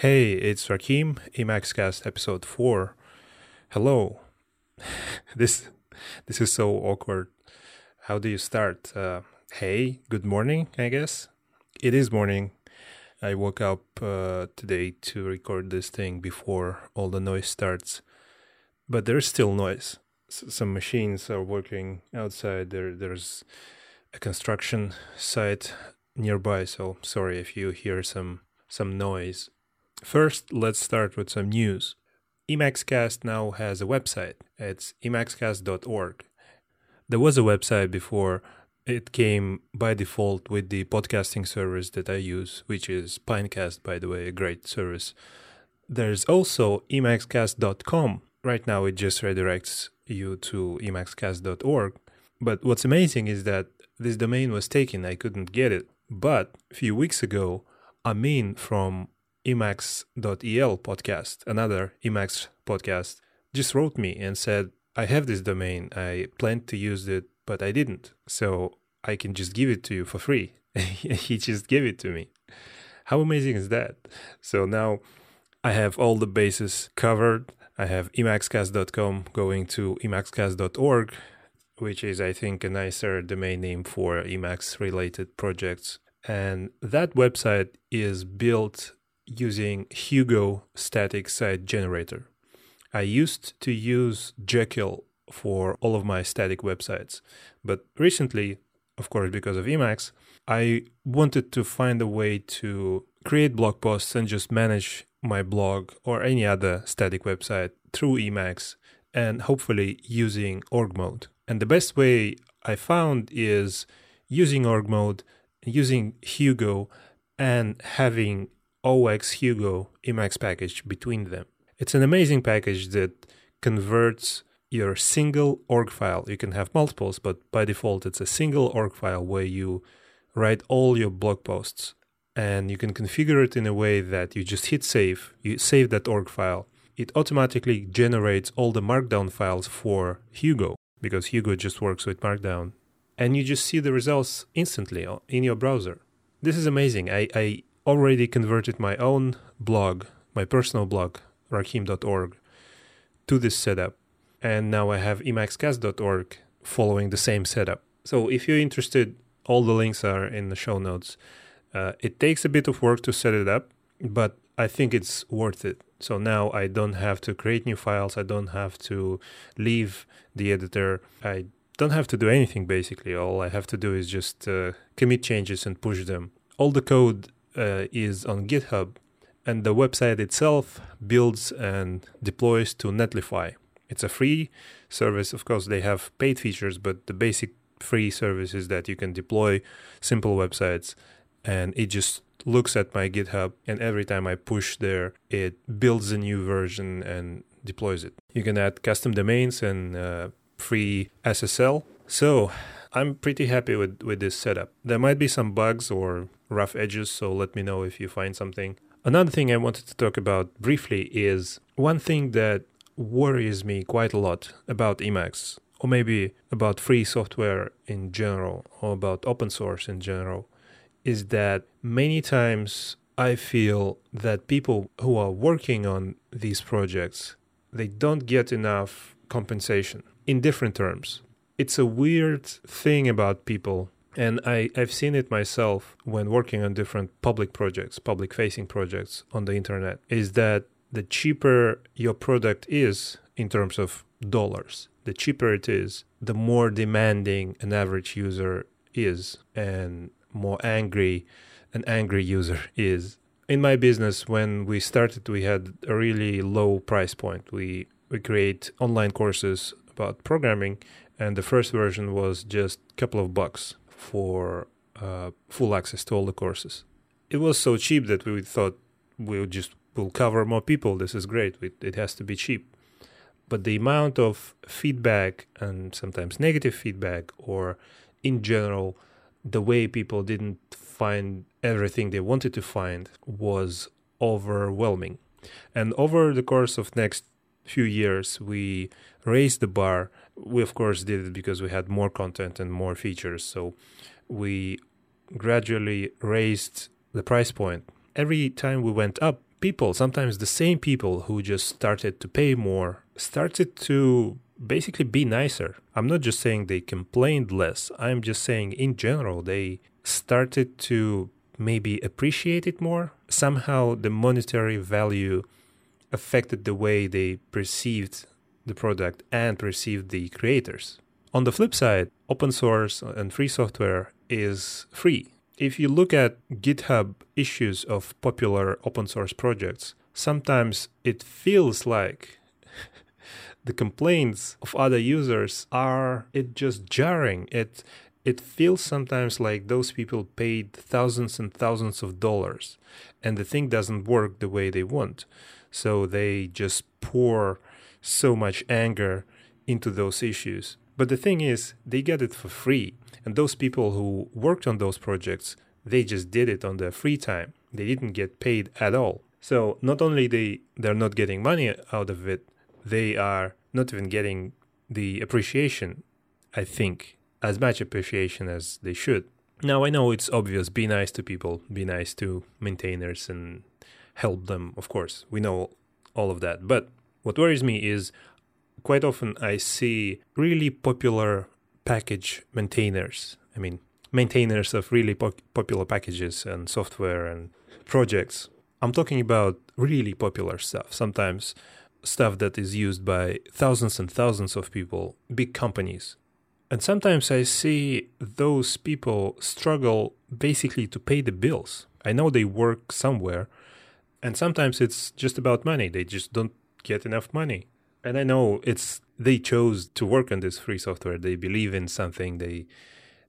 Hey, it's Rakhim, Emacscast episode 4. Hello. this this is so awkward. How do you start? Uh, hey, good morning, I guess. It is morning. I woke up uh, today to record this thing before all the noise starts. But there's still noise. S- some machines are working outside. There there's a construction site nearby, so sorry if you hear some some noise. First, let's start with some news. Emacscast now has a website. It's emacscast.org. There was a website before. It came by default with the podcasting service that I use, which is Pinecast, by the way, a great service. There's also emacscast.com. Right now, it just redirects you to emacscast.org. But what's amazing is that this domain was taken. I couldn't get it. But a few weeks ago, Amin from emacs.el podcast, another Emacs podcast, just wrote me and said, I have this domain. I planned to use it, but I didn't. So I can just give it to you for free. he just gave it to me. How amazing is that? So now I have all the bases covered. I have emacscast.com going to emacscast.org, which is, I think, a nicer domain name for Emacs related projects. And that website is built using Hugo static site generator. I used to use Jekyll for all of my static websites, but recently, of course, because of Emacs, I wanted to find a way to create blog posts and just manage my blog or any other static website through Emacs and hopefully using org mode. And the best way I found is using org mode, using Hugo, and having OX Hugo Emacs package between them. It's an amazing package that converts your single org file. You can have multiples, but by default, it's a single org file where you write all your blog posts. And you can configure it in a way that you just hit save, you save that org file. It automatically generates all the markdown files for Hugo because Hugo just works with markdown. And you just see the results instantly uh, in your browser. This is amazing. I, I already converted my own blog, my personal blog, rakhim.org, to this setup. And now I have emacscast.org following the same setup. So if you're interested, all the links are in the show notes. Uh, it takes a bit of work to set it up, but I think it's worth it. So now I don't have to create new files. I don't have to leave the editor. I don't have to do anything basically. All I have to do is just uh, commit changes and push them. All the code uh, is on GitHub, and the website itself builds and deploys to Netlify. It's a free service. Of course, they have paid features, but the basic free service is that you can deploy simple websites and it just looks at my GitHub and every time I push there, it builds a new version and deploys it. You can add custom domains and uh, free SSL. So I'm pretty happy with, with this setup. There might be some bugs or rough edges, so let me know if you find something. Another thing I wanted to talk about briefly is one thing that worries me quite a lot about Emacs, or maybe about free software in general, or about open source in general, is that many times I feel that people who are working on these projects they don't get enough compensation in different terms. It's a weird thing about people and I, I've seen it myself when working on different public projects, public facing projects on the internet, is that the cheaper your product is in terms of dollars, the cheaper it is, the more demanding an average user is and more angry an angry user is. In my business, when we started, we had a really low price point. We we create online courses about programming, and the first version was just a couple of bucks for uh, full access to all the courses. It was so cheap that we thought we'll just will cover more people. This is great. It has to be cheap. But the amount of feedback and sometimes negative feedback, or in general, the way people didn't find everything they wanted to find was overwhelming. And over the course of next few years, we raised the bar. We of course did it because we had more content and more features. So we gradually raised the price point. Every time we went up, people, sometimes the same people who just started to pay more, started to basically be nicer. I'm not just saying they complained less, I'm just saying in general, they started to maybe appreciate it more. Somehow the monetary value affected the way they perceived the product and perceived the creators. On the flip side, open source and free software is free. If you look at GitHub issues of popular open source projects, sometimes it feels like the complaints of other users are it just jarring. It it feels sometimes like those people paid thousands and thousands of dollars and the thing doesn't work the way they want. So they just pour so much anger into those issues. But the thing is, they get it for free. And those people who worked on those projects, they just did it on their free time. They didn't get paid at all. So not only they they're not getting money out of it, they are not even getting the appreciation, I think, as much appreciation as they should. Now I know it's obvious, be nice to people, be nice to maintainers and help them, of course. We know all of that. But what worries me is quite often I see really popular package maintainers. I mean, maintainers of really po- popular packages and software and projects. I'm talking about really popular stuff, sometimes stuff that is used by thousands and thousands of people, big companies. And sometimes I see those people struggle basically to pay the bills. I know they work somewhere, and sometimes it's just about money. They just don't get enough money and I know it's they chose to work on this free software. They believe in something. They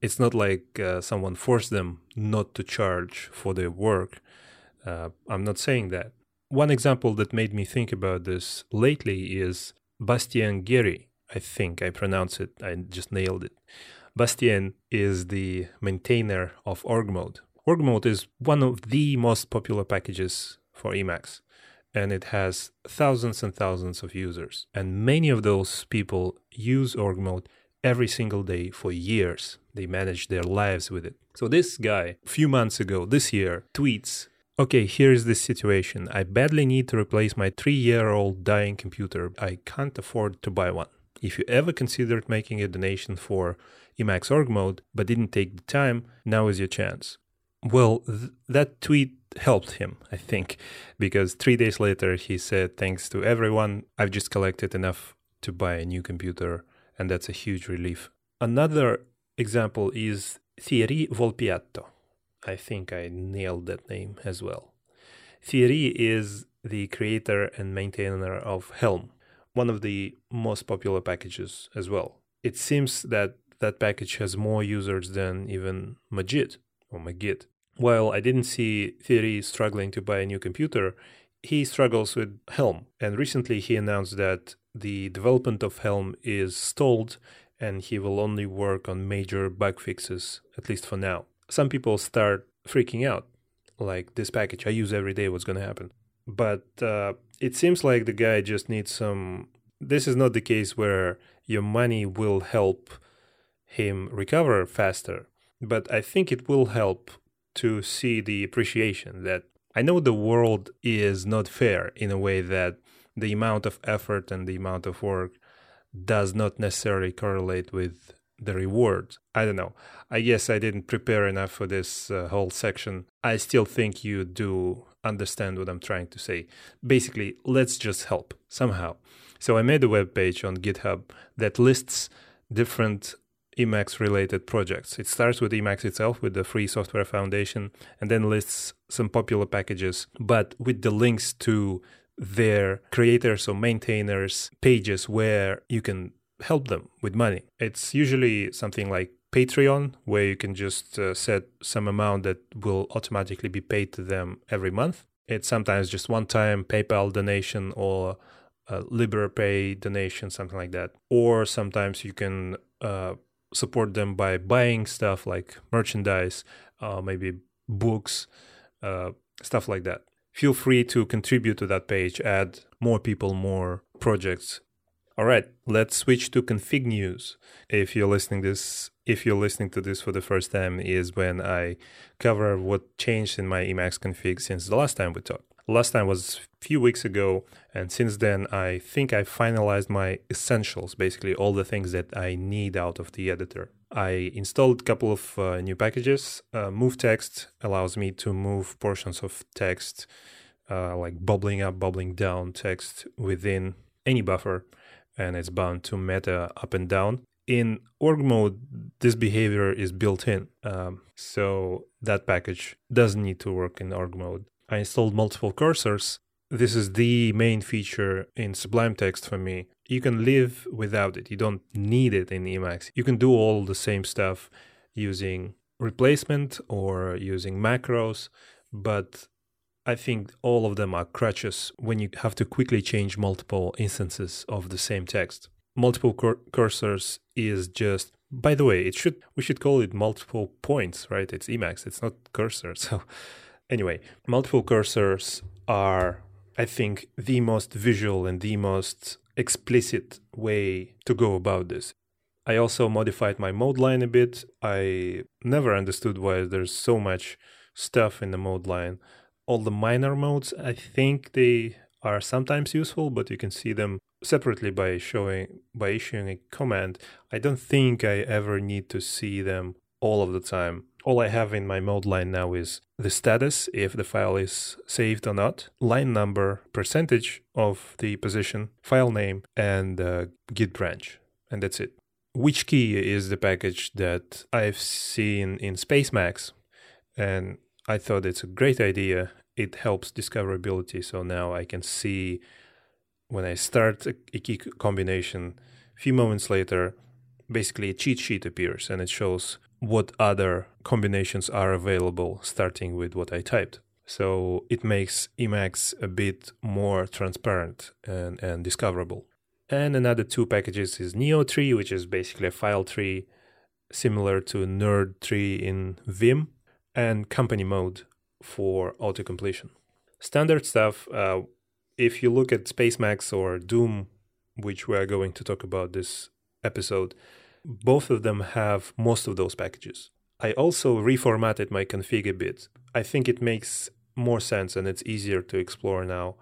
it's not like uh, someone forced them not to charge for their work. Uh, I'm not saying that. One example that made me think about this lately is Bastien Guéry. I think I pronounce it. I just nailed it. Bastien is the maintainer of org mode. Org mode is one of the most popular packages for Emacs and it has thousands and thousands of users. And many of those people use org mode every single day for years. They manage their lives with it. So this guy, a few months ago, this year, tweets, okay, here's the situation. I badly need to replace my three year old dying computer. I can't afford to buy one. If you ever considered making a donation for Emacs org mode but didn't take the time, now is your chance. Well, th- that tweet helped him, I think, because three days later he said, Thanks to everyone, I've just collected enough to buy a new computer, and that's a huge relief. Another example is Thierry Volpiatto. I think I nailed that name as well. Thierry is the creator and maintainer of Helm, one of the most popular packages as well. It seems that that package has more users than even Magit or Magit. While I didn't see Thierry struggling to buy a new computer, he struggles with Helm. And recently he announced that the development of Helm is stalled and he will only work on major bug fixes, at least for now. Some people start freaking out, like this package I use every day, what's going to happen? But uh, it seems like the guy just needs some. This is not the case where your money will help him recover faster, but I think it will help to see the appreciation that I know the world is not fair in a way that the amount of effort and the amount of work does not necessarily correlate with the reward. I don't know. I guess I didn't prepare enough for this uh, whole section. I still think you do understand what I'm trying to say. Basically, let's just help somehow. So I made a web page on GitHub that lists different Emacs related projects. It starts with Emacs itself, with the Free Software Foundation, and then lists some popular packages, but with the links to their creators or maintainers pages where you can help them with money. It's usually something like Patreon, where you can just uh, set some amount that will automatically be paid to them every month. It's sometimes just one time PayPal donation or a Liberapay donation, something like that. Or sometimes you can uh, support them by buying stuff like merchandise, uh, maybe books, uh, stuff like that. Feel free to contribute to that page, add more people, more projects. All right, let's switch to config news. If you're listening this, if you're listening to this for the first time, is when I cover what changed in my Emacs config since the last time we talked. Last time was a few weeks ago, and since then, I think I finalized my essentials, basically all the things that I need out of the editor. I installed a couple of uh, new packages. Uh, move text allows me to move portions of text, uh, like bubbling up, bubbling down text within any buffer, and it's bound to meta up and down. In org mode, this behavior is built in, um, so that package doesn't need to work in org mode. I installed multiple cursors. This is the main feature in Sublime Text for me. You can live without it. You don't need it in Emacs. You can do all the same stuff using replacement or using macros, but I think all of them are crutches when you have to quickly change multiple instances of the same text. Multiple cur- cursors is just by the way, it should we should call it multiple points, right? It's Emacs, it's not cursor. So Anyway, multiple cursors are, I think, the most visual and the most explicit way to go about this. I also modified my mode line a bit. I never understood why there's so much stuff in the mode line. All the minor modes, I think they are sometimes useful, but you can see them separately by showing by issuing a command. I don't think I ever need to see them all of the time all I have in my mode line now is the status, if the file is saved or not, line number, percentage of the position, file name, and uh, git branch. And that's it. Which key is the package that I've seen in Spacemacs, and I thought it's a great idea. It helps discoverability, so now I can see when I start a, key combination, a few moments later, basically a cheat sheet appears and it shows what other combinations are available starting with what I typed. So it makes Emacs a bit more transparent and, and discoverable. And another two packages is NeoTree, which is basically a file tree similar to NERDTree in Vim, and company mode for auto completion. Standard stuff, uh, if you look at Spacemacs or Doom, which we are going to talk about this episode, both of them have most of those packages. I also reformatted my config a bit. I think it makes more sense and it's easier to explore now.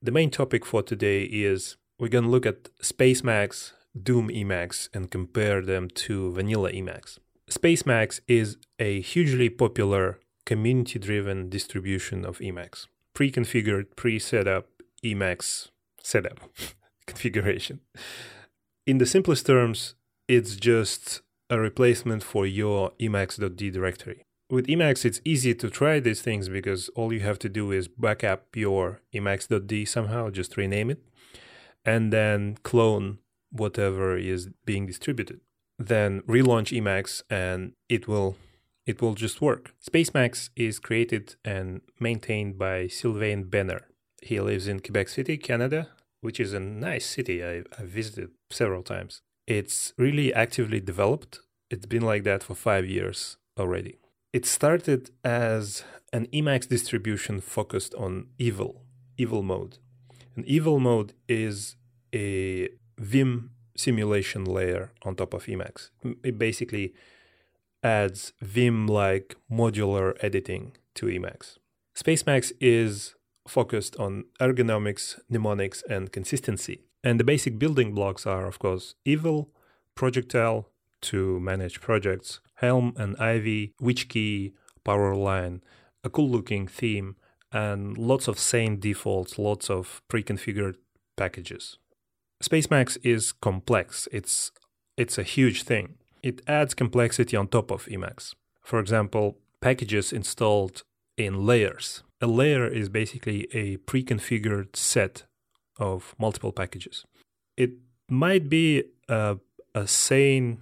The main topic for today is we're going to look at Spacemacs, Doom Emacs, and compare them to vanilla Emacs. Spacemacs is a hugely popular community driven distribution of Emacs. Pre configured, pre set up Emacs setup configuration. In the simplest terms, it's just a replacement for your emacs.d directory. With Emacs, it's easy to try these things because all you have to do is back up your emacs.d somehow, just rename it, and then clone whatever is being distributed. Then relaunch Emacs and it will it will just work. Spacemacs is created and maintained by Sylvain Benner. He lives in Quebec City, Canada, which is a nice city I, I visited several times it's really actively developed. It's been like that for five years already. It started as an Emacs distribution focused on evil, evil mode. And evil mode is a Vim simulation layer on top of Emacs. It basically adds Vim like modular editing to Emacs. Spacemacs is focused on ergonomics, mnemonics, and consistency. And the basic building blocks are, of course, Evil, Projectile to manage projects, Helm and Ivy, Whichkey, Powerline, a cool looking theme, and lots of sane defaults, lots of pre configured packages. Spacemacs is complex, it's, it's a huge thing. It adds complexity on top of Emacs. For example, packages installed in layers. A layer is basically a pre configured set of multiple packages. It might be a, a sane,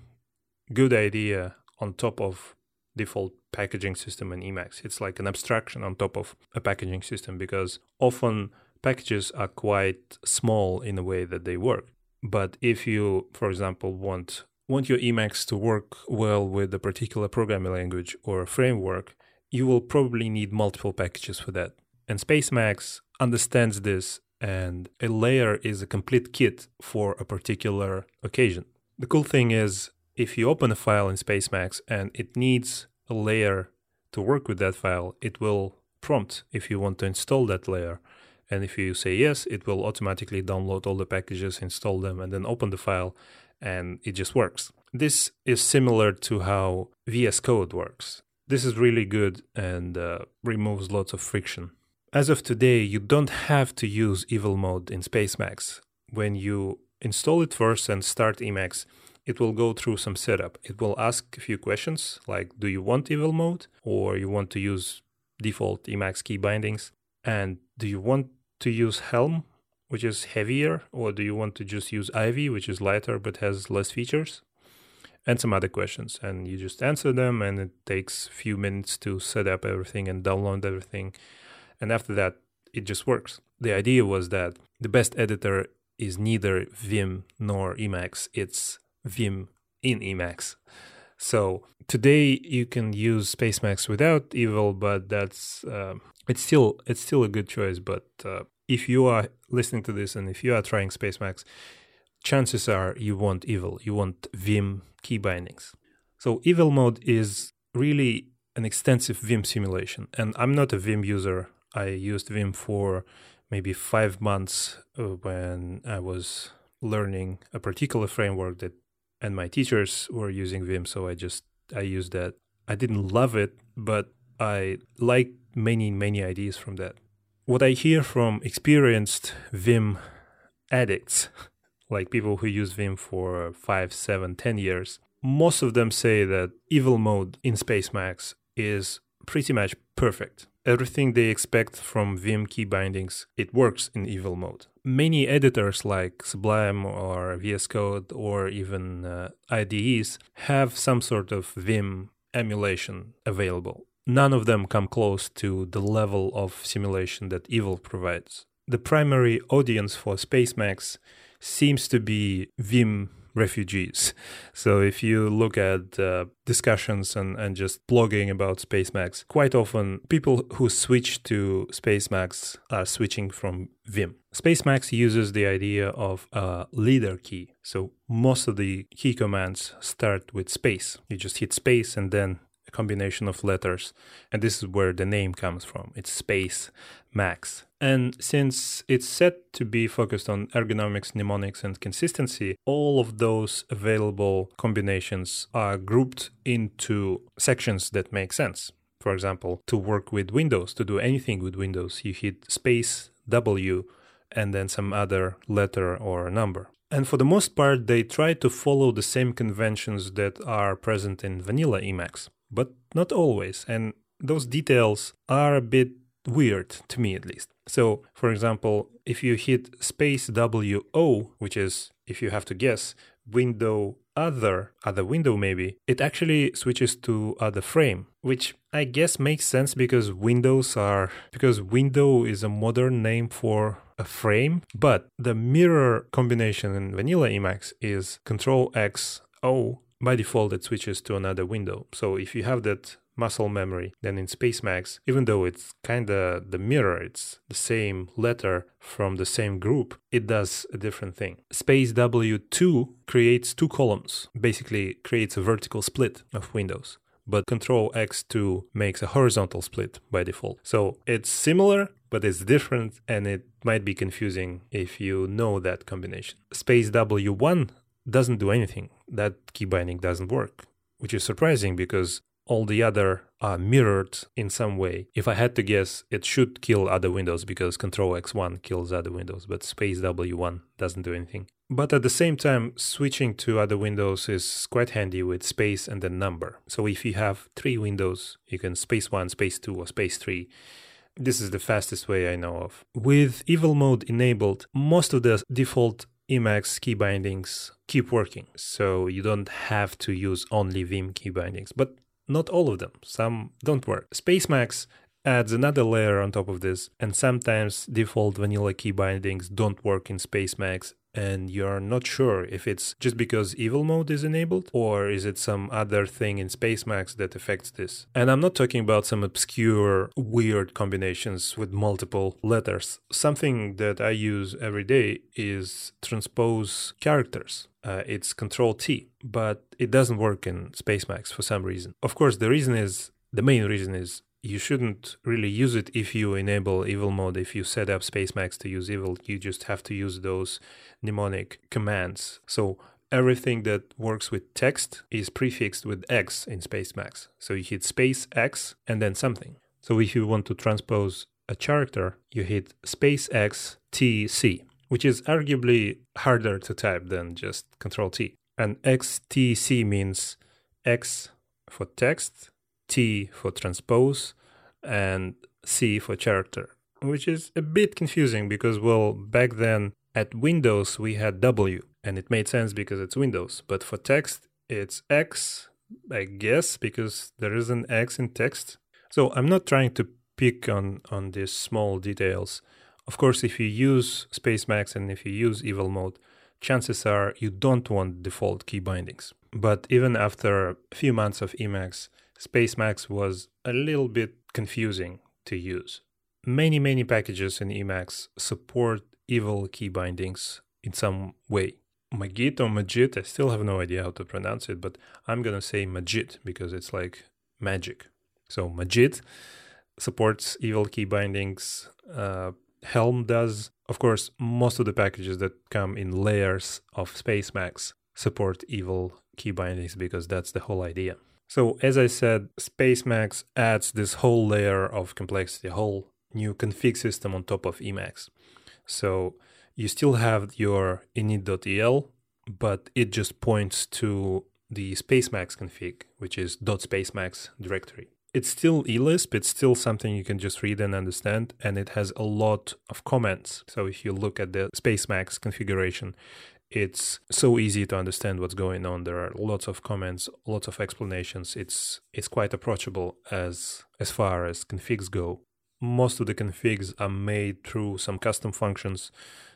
good idea on top of default packaging system in Emacs. It's like an abstraction on top of a packaging system because often packages are quite small in the way that they work. But if you, for example, want want your Emacs to work well with a particular programming language or framework, you will probably need multiple packages for that. And Spacemacs understands this and a layer is a complete kit for a particular occasion. The cool thing is, if you open a file in Spacemacs and it needs a layer to work with that file, it will prompt if you want to install that layer. And if you say yes, it will automatically download all the packages, install them, and then open the file, and it just works. This is similar to how VS Code works. This is really good and uh, removes lots of friction. As of today, you don't have to use evil mode in Spacemacs. When you install it first and start Emacs, it will go through some setup. It will ask a few questions like do you want evil mode or you want to use default Emacs key bindings and do you want to use Helm which is heavier or do you want to just use Ivy which is lighter but has less features? And some other questions and you just answer them and it takes a few minutes to set up everything and download everything and after that, it just works. The idea was that the best editor is neither Vim nor Emacs, it's Vim in Emacs. So today you can use Spacemacs without Evil, but that's uh, it's still it's still a good choice. But uh, if you are listening to this and if you are trying Spacemacs, chances are you want Evil, you want Vim key bindings. So Evil mode is really an extensive Vim simulation, and I'm not a Vim user. I used Vim for maybe five months uh, when I was learning a particular framework that, and my teachers were using Vim, so I just I used that. I didn't love it, but I liked many many ideas from that. What I hear from experienced Vim addicts, like people who use Vim for five, seven, ten years, most of them say that evil mode in Spacemacs is pretty much perfect everything they expect from Vim key bindings, it works in evil mode. Many editors like Sublime or VS Code or even uh, IDEs have some sort of Vim emulation available. None of them come close to the level of simulation that Evil provides. The primary audience for Spacemacs seems to be Vim refugees. So if you look at uh, discussions and, and just blogging about Spacemacs, quite often people who switch to Spacemacs are switching from Vim. Spacemacs uses the idea of a leader key. So most of the key commands start with space. You just hit space and then combination of letters. And this is where the name comes from. It's Space Max. And since it's set to be focused on ergonomics, mnemonics, and consistency, all of those available combinations are grouped into sections that make sense. For example, to work with Windows, to do anything with Windows, you hit space W and then some other letter or number. And for the most part, they try to follow the same conventions that are present in vanilla Emacs, but not always. And those details are a bit weird to me at least. So, for example, if you hit space WO, which is, if you have to guess, window other, other window maybe, it actually switches to other frame, which I guess makes sense because windows are, because window is a modern name for a frame, but the mirror combination in vanilla Emacs is Control X O. By default, it switches to another window. So if you have that muscle memory then in Spacemacs, even though it's kind of the mirror, it's the same letter from the same group, it does a different thing. Space W2 creates two columns, basically creates a vertical split of windows. But Control X2 makes a horizontal split by default. So it's similar, but it's different and it might be confusing if you know that combination. Space W1 doesn't do anything. That key binding doesn't work, which is surprising because all the other are mirrored in some way. If I had to guess, it should kill other windows because Control X1 kills other windows, but Space W1 doesn't do anything. But at the same time, switching to other windows is quite handy with space and then number. So if you have three windows, you can space 1, space 2, or space 3. This is the fastest way I know of. With evil mode enabled, most of the default Emacs key bindings keep working. So you don't have to use only Vim key bindings. But not all of them, some don't work. Spacemacs adds another layer on top of this, and sometimes default vanilla key bindings don't work in Spacemacs and you're not sure if it's just because evil mode is enabled or is it some other thing in Spacemacs that affects this. And I'm not talking about some obscure, weird combinations with multiple letters. Something that I use every day is transpose characters. Uh, it's Control T, but it doesn't work in Spacemacs for some reason. Of course, the reason is the main reason is you shouldn't really use it if you enable evil mode. If you set up Spacemacs to use evil, you just have to use those mnemonic commands. So everything that works with text is prefixed with X in Spacemacs So you hit space X and then something. So if you want to transpose a character, you hit space X T C, which is arguably harder to type than just Control T. And XTC means X for text, T for transpose, and C for character, which is a bit confusing because, well, back then at Windows we had W, and it made sense because it's Windows. But for text, it's X, I guess, because there is an X in text. So I'm not trying to pick on on these small details. Of course, if you use Spacemacs and if you use Evil Mode, chances are you don't want default key bindings. But even after a few months of Emacs, Spacemacs was a little bit confusing to use. Many, many packages in Emacs support evil key bindings in some way. Magit or Magit, I still have no idea how to pronounce it, but I'm gonna say Magit because it's like magic. So Magit supports evil key bindings. Uh, Helm does. Of course, most of the packages that come in layers of Spacemacs support evil key bindings because that's the whole idea. So, as I said, Spacemacs adds this whole layer of complexity, a whole new config system on top of Emacs. So, you still have your init.el, but it just points to the Spacemacs config, which is .spacemacs directory. It's still eLisp, it's still something you can just read and understand, and it has a lot of comments. So if you look at the Spacemacs configuration, it's so easy to understand what's going on. There are lots of comments, lots of explanations. It's it's quite approachable as as far as configs go. Most of the configs are made through some custom functions.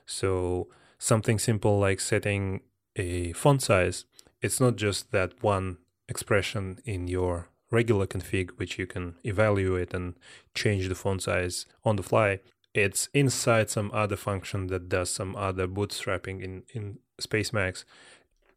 So something simple like setting a font size, it's not just that one expression in your regular config which you can evaluate and change the font size on the fly it's inside some other function that does some other bootstrapping in, in Spacemacs.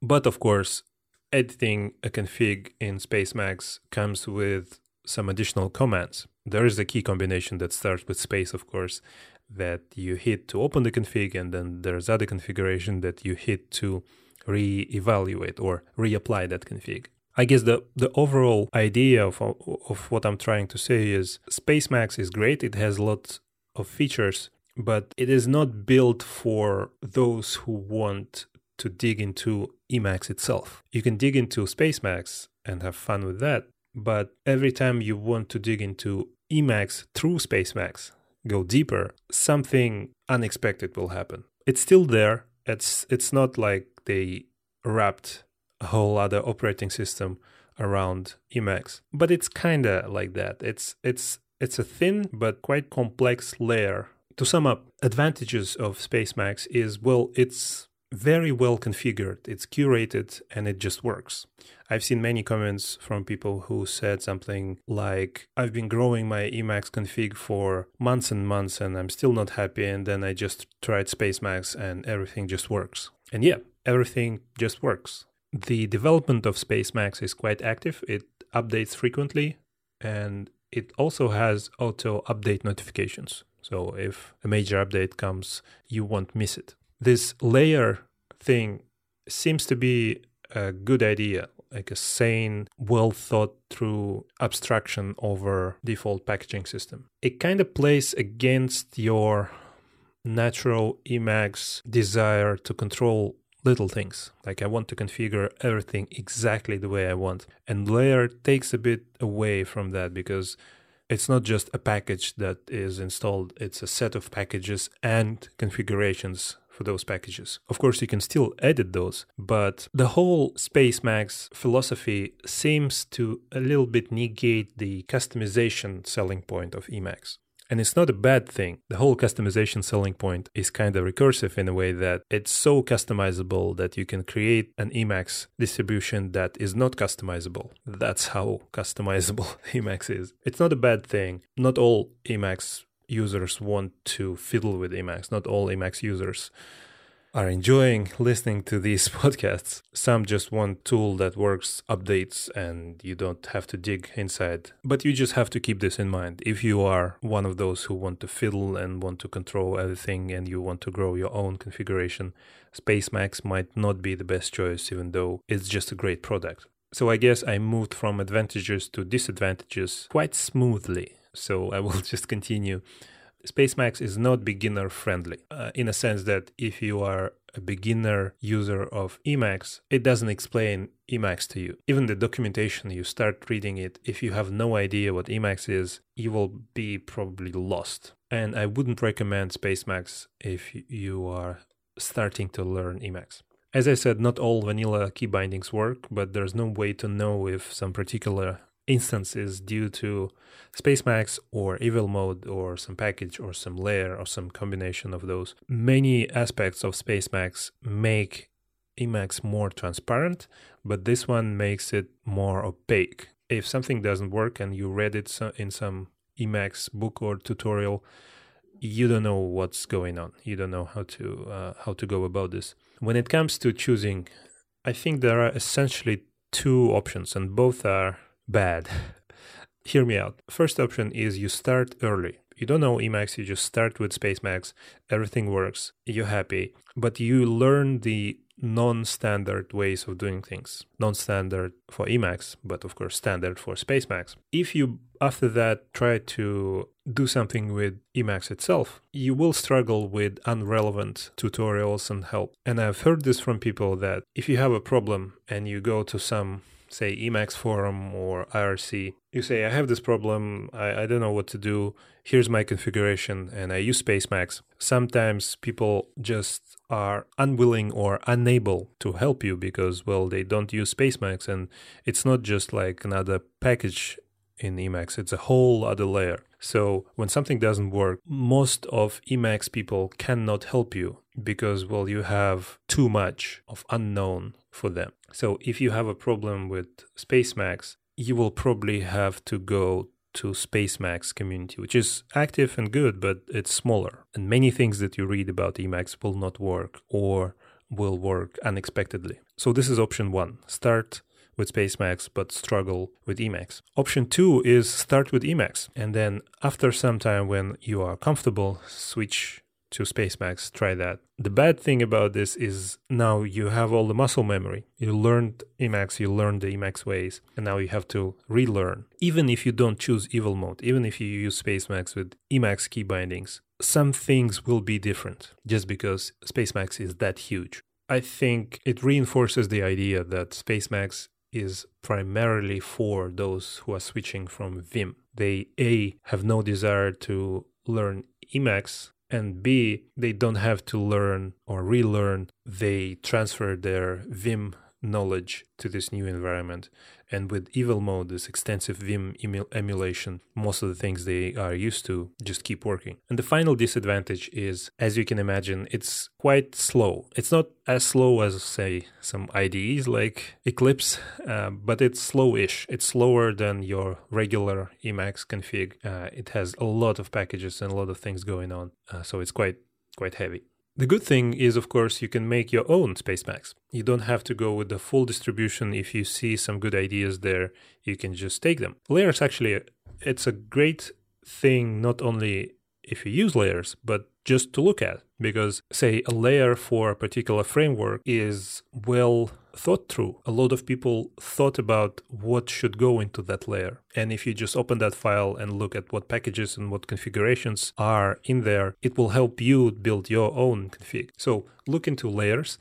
But of course, editing a config in Spacemacs comes with some additional commands. There is a key combination that starts with space, of course, that you hit to open the config, and then there's other configuration that you hit to re-evaluate or reapply that config. I guess the, the overall idea of, of what I'm trying to say is Spacemacs is great. It has lots of features, but it is not built for those who want to dig into Emacs itself. You can dig into Spacemacs and have fun with that, but every time you want to dig into Emacs through Spacemacs, go deeper, something unexpected will happen. It's still there. It's it's not like they wrapped a whole other operating system around Emacs, but it's kind of like that. It's it's it's a thin but quite complex layer. To sum up, advantages of Spacemacs is well, it's very well configured, it's curated, and it just works. I've seen many comments from people who said something like, I've been growing my Emacs config for months and months and I'm still not happy, and then I just tried Spacemacs, and everything just works. And yeah, everything just works. The development of Spacemacs is quite active, it updates frequently, and it also has auto update notifications. So if a major update comes, you won't miss it. This layer thing seems to be a good idea, like a sane, well thought through abstraction over default packaging system. It kind of plays against your natural Emacs desire to control little things. Like I want to configure everything exactly the way I want. And layer takes a bit away from that because it's not just a package that is installed, it's a set of packages and configurations for those packages. Of course, you can still edit those, but the whole Spacemacs philosophy seems to a little bit negate the customization selling point of Emacs. And it's not a bad thing. The whole customization selling point is kind of recursive in a way that it's so customizable that you can create an Emacs distribution that is not customizable. That's how customizable Emacs is. It's not a bad thing. Not all Emacs users want to fiddle with Emacs. Not all Emacs users are enjoying listening to these podcasts. Some just want tool that works, updates, and you don't have to dig inside. But you just have to keep this in mind. If you are one of those who want to fiddle and want to control everything and you want to grow your own configuration, Spacemacs might not be the best choice, even though it's just a great product. So I guess I moved from advantages to disadvantages quite smoothly. So I will just continue Spacemacs is not beginner friendly uh, in a sense that if you are a beginner user of Emacs, it doesn't explain Emacs to you. Even the documentation, you start reading it, if you have no idea what Emacs is, you will be probably lost. And I wouldn't recommend Spacemacs if you are starting to learn Emacs. As I said, not all vanilla key bindings work, but there's no way to know if some particular instances due to Spacemacs or evil mode or some package or some layer or some combination of those. Many aspects of Spacemacs make Emacs more transparent, but this one makes it more opaque. If something doesn't work and you read it in some Emacs book or tutorial, you don't know what's going on. You don't know how to uh, how to go about this. When it comes to choosing, I think there are essentially two options, and both are bad. Hear me out. First option is you start early. You don't know Emacs, you just start with Spacemacs, everything works, you're happy, but you learn the non-standard ways of doing things. Non-standard for Emacs, but of course standard for Spacemacs. If you after that try to do something with Emacs itself, you will struggle with unrelevant tutorials and help. And I've heard this from people that if you have a problem and you go to some say Emacs forum or IRC, you say, I have this problem, I, I don't know what to do, here's my configuration, and I use Spacemacs. Sometimes people just are unwilling or unable to help you because, well, they don't use Spacemacs, and it's not just like another package in Emacs, it's a whole other layer. So when something doesn't work, most of Emacs people cannot help you because, well, you have too much of unknown for them. So if you have a problem with Spacemacs, you will probably have to go to Spacemacs community, which is active and good, but it's smaller. And many things that you read about Emacs will not work or will work unexpectedly. So this is option one. Start with Spacemacs but struggle with Emacs. Option two is start with Emacs and then after some time when you are comfortable, switch to Spacemacs, try that. The bad thing about this is now you have all the muscle memory. You learned Emacs, you learned the Emacs ways, and now you have to relearn. Even if you don't choose evil mode, even if you use Spacemacs with Emacs key bindings, some things will be different just because Spacemacs is that huge. I think it reinforces the idea that Spacemacs is primarily for those who are switching from Vim. They A have no desire to learn Emacs and B, they don't have to learn or relearn. They transfer their Vim knowledge to this new environment. And with Evil Mode, this extensive Vim emulation, most of the things they are used to just keep working. And the final disadvantage is, as you can imagine, it's quite slow. It's not as slow as, say, some IDEs like Eclipse, uh, but it's slow-ish. It's slower than your regular Emacs config. Uh, it has a lot of packages and a lot of things going on, uh, so it's quite quite heavy. The good thing is, of course, you can make your own Spacemacs. You don't have to go with the full distribution. If you see some good ideas there, you can just take them. Layers actually, it's a great thing not only if you use layers, but just to look at. Because, say, a layer for a particular framework is well thought through. A lot of people thought about what should go into that layer. And if you just open that file and look at what packages and what configurations are in there, it will help you build your own config. So look into layers.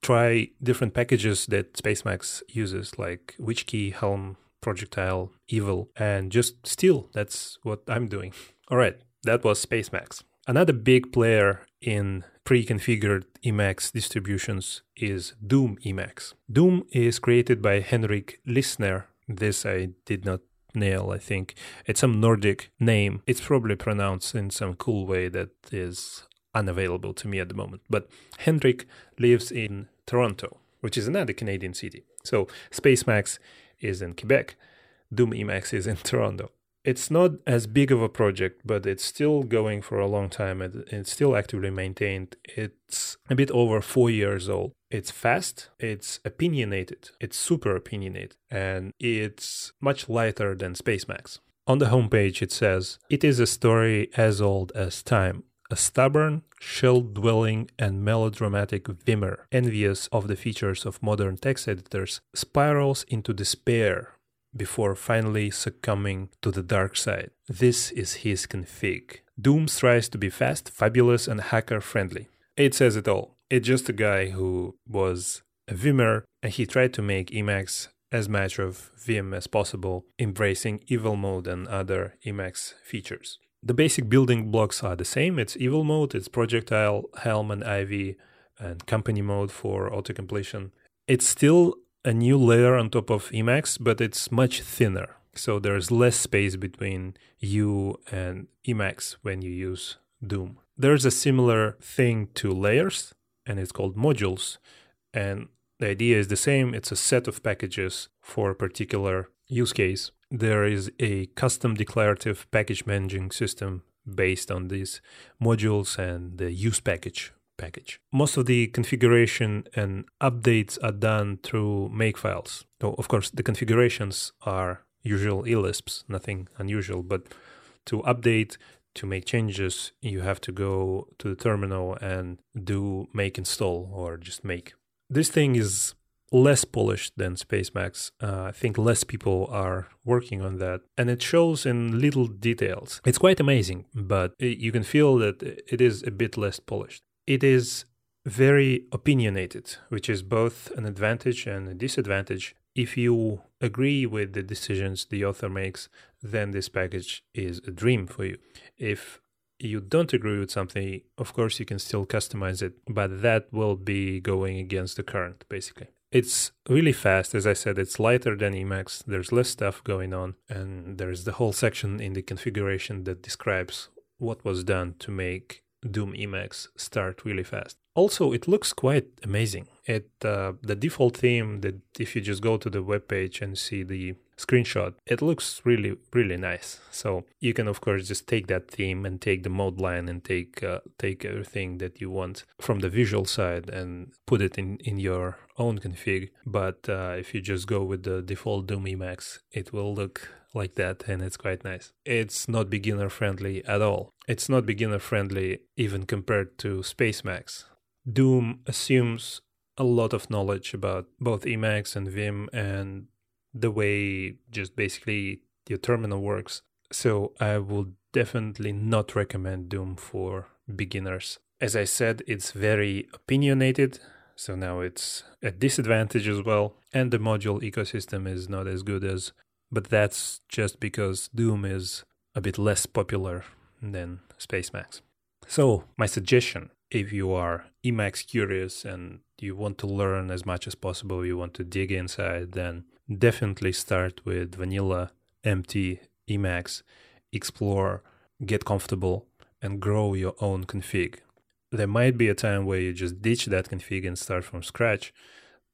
Try different packages that Spacemacs uses, like Whichkey, Helm, Projectile, Evil, and just steal. That's what I'm doing. All right, that was Spacemacs. Another big player in pre-configured Emacs distributions is Doom Emacs. Doom is created by Henrik Lissner. This I did not nail, I think. It's some Nordic name. It's probably pronounced in some cool way that is unavailable to me at the moment. But Henrik lives in Toronto, which is another Canadian city. So Spacemacs is in Quebec, Doom Emacs is in Toronto. It's not as big of a project, but it's still going for a long time and it's still actively maintained. It's a bit over four years old. It's fast, it's opinionated, it's super opinionated, and it's much lighter than Spacemacs. On the homepage, it says, It is a story as old as time. A stubborn, shell dwelling, and melodramatic Vimmer, envious of the features of modern text editors, spirals into despair before finally succumbing to the dark side. This is his config. Doom tries to be fast, fabulous, and hacker friendly. It says it all. It's just a guy who was a Vimmer and he tried to make Emacs as much of Vim as possible, embracing evil mode and other Emacs features. The basic building blocks are the same. It's evil mode, it's projectile, helm and ivy, and company mode for auto completion. It's still a new layer on top of Emacs, but it's much thinner. So there's less space between you and Emacs when you use Doom. There's a similar thing to layers, and it's called modules. And the idea is the same it's a set of packages for a particular use case. There is a custom declarative package managing system based on these modules and the use package package. Most of the configuration and updates are done through makefiles. So, of course, the configurations are usual elisps, nothing unusual, but to update, to make changes, you have to go to the terminal and do make install or just make. This thing is less polished than Spacemacs. Uh, I think less people are working on that, and it shows in little details. It's quite amazing, but it, you can feel that it is a bit less polished it is very opinionated, which is both an advantage and a disadvantage. If you agree with the decisions the author makes, then this package is a dream for you. If you don't agree with something, of course, you can still customize it, but that will be going against the current, basically. It's really fast. As I said, it's lighter than Emacs. There's less stuff going on, and there's the whole section in the configuration that describes what was done to make Doom Emacs start really fast. Also, it looks quite amazing. It uh, the default theme that if you just go to the web page and see the screenshot, it looks really really nice. So you can of course just take that theme and take the mode line and take uh, take everything that you want from the visual side and put it in in your own config. But uh, if you just go with the default Doom Emacs, it will look like that and it's quite nice. It's not beginner friendly at all. It's not beginner friendly even compared to Spacemacs. Doom assumes a lot of knowledge about both Emacs and Vim and the way just basically your terminal works. So I would definitely not recommend Doom for beginners. As I said, it's very opinionated, so now it's a disadvantage as well. And the module ecosystem is not as good as but that's just because Doom is a bit less popular than Spacemacs. So, my suggestion if you are Emacs curious and you want to learn as much as possible, you want to dig inside, then definitely start with vanilla, empty Emacs, explore, get comfortable, and grow your own config. There might be a time where you just ditch that config and start from scratch,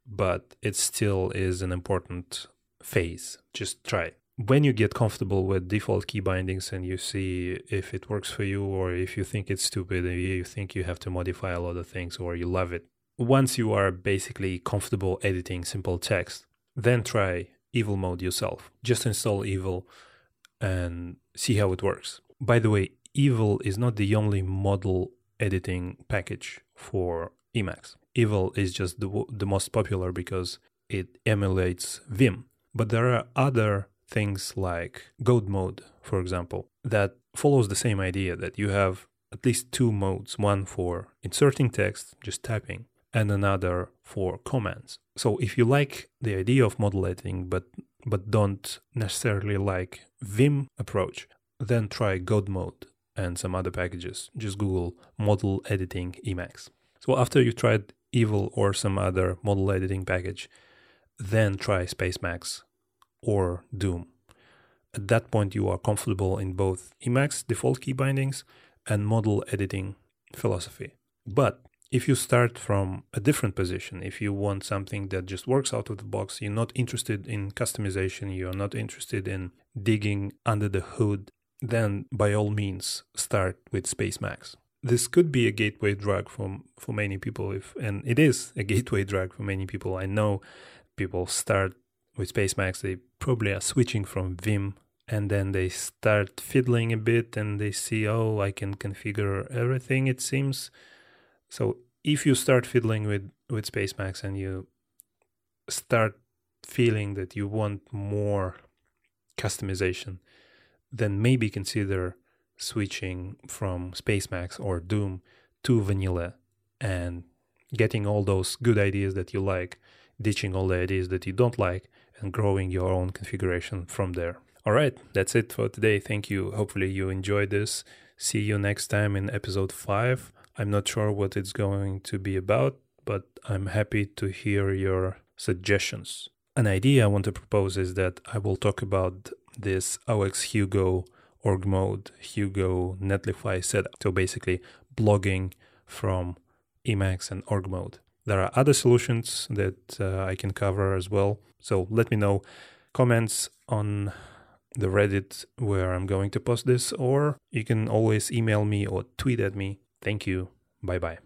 but it still is an important phase. Just try. When you get comfortable with default key bindings and you see if it works for you or if you think it's stupid and you think you have to modify a lot of things or you love it, once you are basically comfortable editing simple text, then try evil mode yourself. Just install evil and see how it works. By the way, evil is not the only modal editing package for Emacs. Evil is just the, the most popular because it emulates Vim. But there are other things like God mode, for example, that follows the same idea that you have at least two modes one for inserting text, just typing, and another for commands. So if you like the idea of modal editing but but don't necessarily like Vim approach, then try God mode and some other packages. Just Google modal editing Emacs. So after you've tried Evil or some other modal editing package, then try Spacemacs or Doom. At that point, you are comfortable in both Emacs default key bindings and modal editing philosophy. But if you start from a different position, if you want something that just works out of the box, you're not interested in customization, you're not interested in digging under the hood, then by all means start with Spacemacs. This could be a gateway drug for for many people, if and it is a gateway drug for many people. I know people start with Spacemacs, they probably are switching from Vim and then they start fiddling a bit and they see, oh, I can configure everything, it seems. So if you start fiddling with, with Spacemacs and you start feeling that you want more customization, then maybe consider switching from Spacemacs or Doom to vanilla and getting all those good ideas that you like, ditching all the ideas that you don't like, and growing your own configuration from there. All right, that's it for today. Thank you. Hopefully, you enjoyed this. See you next time in episode 5. I'm not sure what it's going to be about, but I'm happy to hear your suggestions. An idea I want to propose is that I will talk about this OX Hugo org mode, Hugo Netlify setup. So basically, blogging from Emacs and org mode. There are other solutions that uh, I can cover as well. So let me know comments on the Reddit where I'm going to post this, or you can always email me or tweet at me. Thank you. Bye bye.